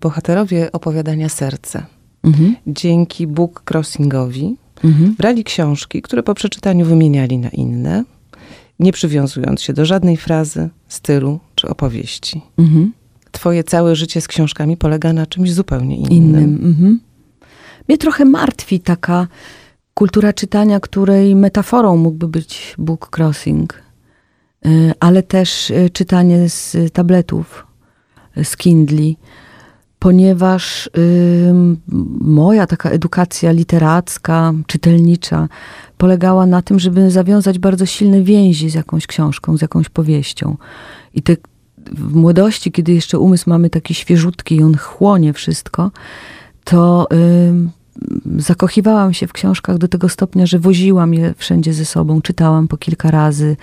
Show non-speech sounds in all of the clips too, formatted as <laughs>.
Bohaterowie opowiadania Serce mhm. dzięki book crossingowi mhm. brali książki, które po przeczytaniu wymieniali na inne, nie przywiązując się do żadnej frazy, stylu czy opowieści. Mhm. Twoje całe życie z książkami polega na czymś zupełnie innym. innym. Mhm. Mnie trochę martwi taka kultura czytania, której metaforą mógłby być book crossing, y, ale też y, czytanie z tabletów, z Kindli ponieważ moja taka edukacja literacka, czytelnicza polegała na tym, żeby zawiązać bardzo silne więzi z jakąś książką, z jakąś powieścią. I te, w młodości, kiedy jeszcze umysł mamy taki świeżutki i on chłonie wszystko, to zakochiwałam się w książkach do tego stopnia, że woziłam je wszędzie ze sobą, czytałam po kilka razy,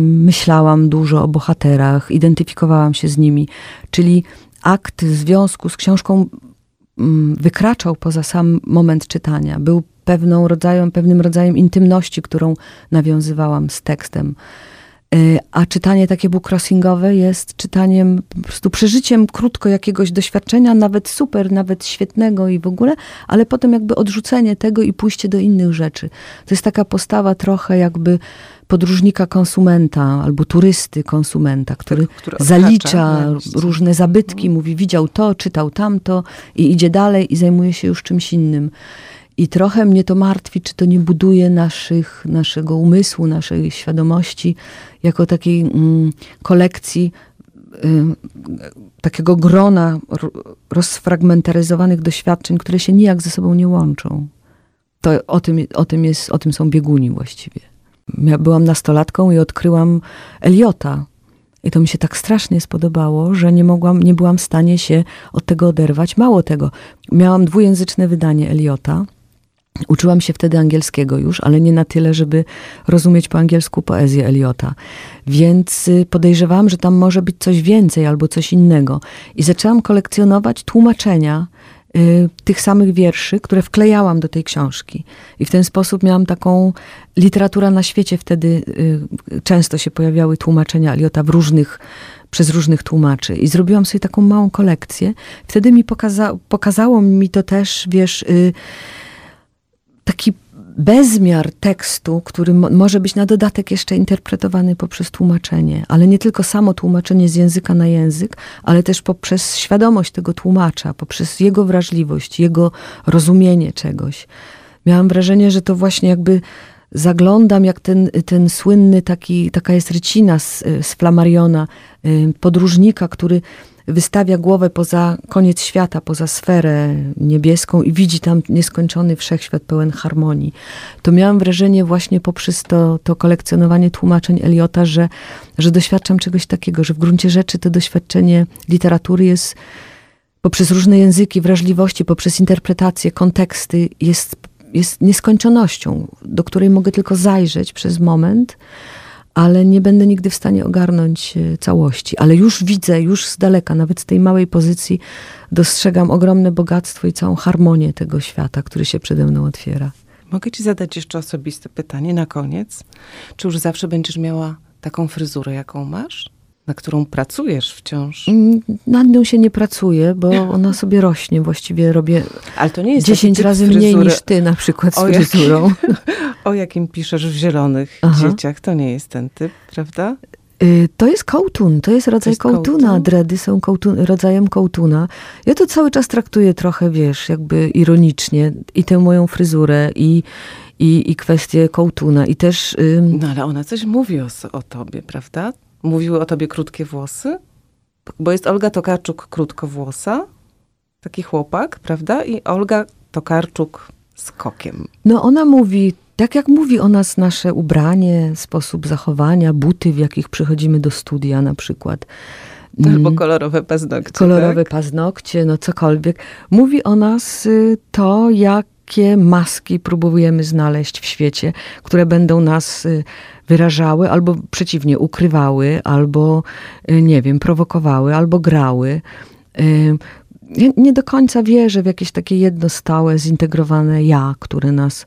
myślałam dużo o bohaterach, identyfikowałam się z nimi. Czyli akt związku z książką mm, wykraczał poza sam moment czytania. Był pewną rodzajem, pewnym rodzajem intymności, którą nawiązywałam z tekstem. Y, a czytanie takie bookcrossingowe jest czytaniem, po prostu przeżyciem krótko jakiegoś doświadczenia, nawet super, nawet świetnego i w ogóle, ale potem jakby odrzucenie tego i pójście do innych rzeczy. To jest taka postawa trochę jakby podróżnika konsumenta albo turysty konsumenta, który, który zalicza różne zabytki, mhm. mówi widział to, czytał tamto i idzie dalej i zajmuje się już czymś innym. I trochę mnie to martwi, czy to nie buduje naszych, naszego umysłu, naszej świadomości jako takiej mm, kolekcji y, takiego grona rozfragmentaryzowanych doświadczeń, które się nijak ze sobą nie łączą. To o tym, o tym, jest, o tym są bieguni właściwie. Ja byłam nastolatką i odkryłam Eliota. I to mi się tak strasznie spodobało, że nie mogłam, nie byłam w stanie się od tego oderwać. Mało tego, miałam dwujęzyczne wydanie Eliota. Uczyłam się wtedy angielskiego już, ale nie na tyle, żeby rozumieć po angielsku poezję Eliota. Więc y, podejrzewałam, że tam może być coś więcej albo coś innego. I zaczęłam kolekcjonować tłumaczenia Y, tych samych wierszy, które wklejałam do tej książki. I w ten sposób miałam taką literatura na świecie. Wtedy y, często się pojawiały tłumaczenia Eliota w różnych, przez różnych tłumaczy. I zrobiłam sobie taką małą kolekcję. Wtedy mi pokaza, pokazało mi to też, wiesz, y, taki bezmiar tekstu, który może być na dodatek jeszcze interpretowany poprzez tłumaczenie, ale nie tylko samo tłumaczenie z języka na język, ale też poprzez świadomość tego tłumacza, poprzez jego wrażliwość, jego rozumienie czegoś. Miałam wrażenie, że to właśnie jakby zaglądam, jak ten, ten słynny taki, taka jest rycina z, z Flamariona, y, podróżnika, który wystawia głowę poza koniec świata, poza sferę niebieską i widzi tam nieskończony wszechświat pełen harmonii. To miałam wrażenie właśnie poprzez to, to kolekcjonowanie tłumaczeń Eliota, że, że doświadczam czegoś takiego, że w gruncie rzeczy to doświadczenie literatury jest poprzez różne języki, wrażliwości, poprzez interpretacje, konteksty jest, jest nieskończonością, do której mogę tylko zajrzeć przez moment, ale nie będę nigdy w stanie ogarnąć e, całości. Ale już widzę, już z daleka, nawet z tej małej pozycji, dostrzegam ogromne bogactwo i całą harmonię tego świata, który się przede mną otwiera. Mogę ci zadać jeszcze osobiste pytanie na koniec. Czy już zawsze będziesz miała taką fryzurę, jaką masz? Na którą pracujesz wciąż? Mm, nad nią się nie pracuje, bo <laughs> ona sobie rośnie. Właściwie robię Ale to nie jest 10 razy mniej niż ty na przykład z o fryzurą. Jakim, <laughs> o jakim piszesz w Zielonych Aha. Dzieciach. To nie jest ten typ, prawda? Y, to jest kołtun, to jest rodzaj to jest kołtuna. Kołtun? Dredy są kołtun, rodzajem kołtuna. Ja to cały czas traktuję trochę, wiesz, jakby ironicznie i tę moją fryzurę i, i, i kwestię kołtuna i też... No ale ona coś mówi o, o tobie, prawda? Mówiły o tobie krótkie włosy? Bo jest Olga Tokarczuk krótkowłosa, taki chłopak, prawda? I Olga Tokarczuk z kokiem. No ona mówi, tak jak mówi o nas nasze ubranie, sposób zachowania, buty, w jakich przychodzimy do studia na przykład. Albo mm. kolorowe paznokcie. Kolorowe tak? paznokcie, no cokolwiek. Mówi o nas y, to, jakie maski próbujemy znaleźć w świecie, które będą nas y, wyrażały, albo przeciwnie, ukrywały, albo, y, nie wiem, prowokowały, albo grały. Y, nie do końca wierzę w jakieś takie jedno stałe, zintegrowane ja, które nas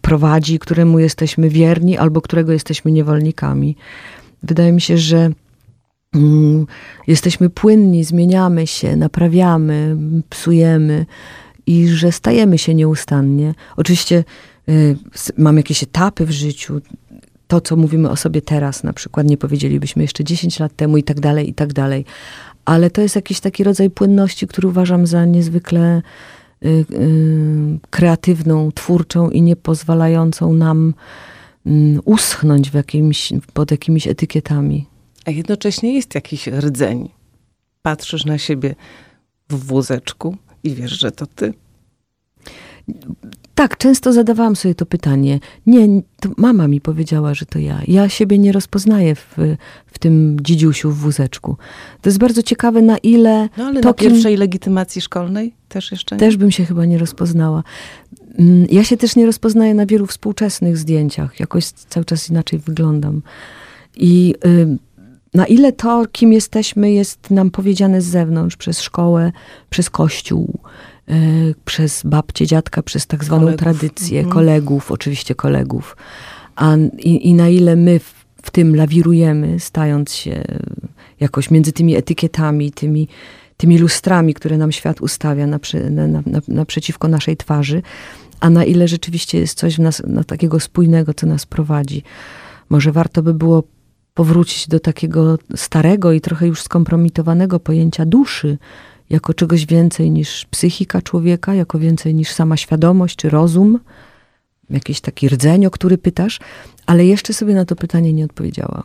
prowadzi, któremu jesteśmy wierni, albo którego jesteśmy niewolnikami. Wydaje mi się, że mm, jesteśmy płynni, zmieniamy się, naprawiamy, psujemy i że stajemy się nieustannie. Oczywiście y, mam jakieś etapy w życiu, to, co mówimy o sobie teraz, na przykład nie powiedzielibyśmy jeszcze 10 lat temu i tak dalej, i tak dalej. Ale to jest jakiś taki rodzaj płynności, który uważam za niezwykle y, y, kreatywną, twórczą i nie pozwalającą nam y, uschnąć w jakimś, pod jakimiś etykietami. A jednocześnie jest jakiś rdzeń. Patrzysz na siebie w wózeczku i wiesz, że to ty. Tak, często zadawałam sobie to pytanie. Nie, to mama mi powiedziała, że to ja. Ja siebie nie rozpoznaję w, w tym dzidziusiu w wózeczku. To jest bardzo ciekawe, na ile... No ale to, na pierwszej kim... legitymacji szkolnej też jeszcze nie? Też bym się chyba nie rozpoznała. Mm, ja się też nie rozpoznaję na wielu współczesnych zdjęciach. Jakoś cały czas inaczej wyglądam. I y, na ile to, kim jesteśmy, jest nam powiedziane z zewnątrz, przez szkołę, przez kościół, E, przez babcię, dziadka, przez tak zwaną kolegów. tradycję, mhm. kolegów, oczywiście kolegów. A, i, I na ile my w, w tym lawirujemy, stając się jakoś między tymi etykietami, tymi, tymi lustrami, które nam świat ustawia na, na, na, naprzeciwko naszej twarzy, a na ile rzeczywiście jest coś w nas no, takiego spójnego, co nas prowadzi. Może warto by było powrócić do takiego starego i trochę już skompromitowanego pojęcia duszy, jako czegoś więcej niż psychika człowieka, jako więcej niż sama świadomość czy rozum, jakiś taki rdzeń, o który pytasz, ale jeszcze sobie na to pytanie nie odpowiedziałam.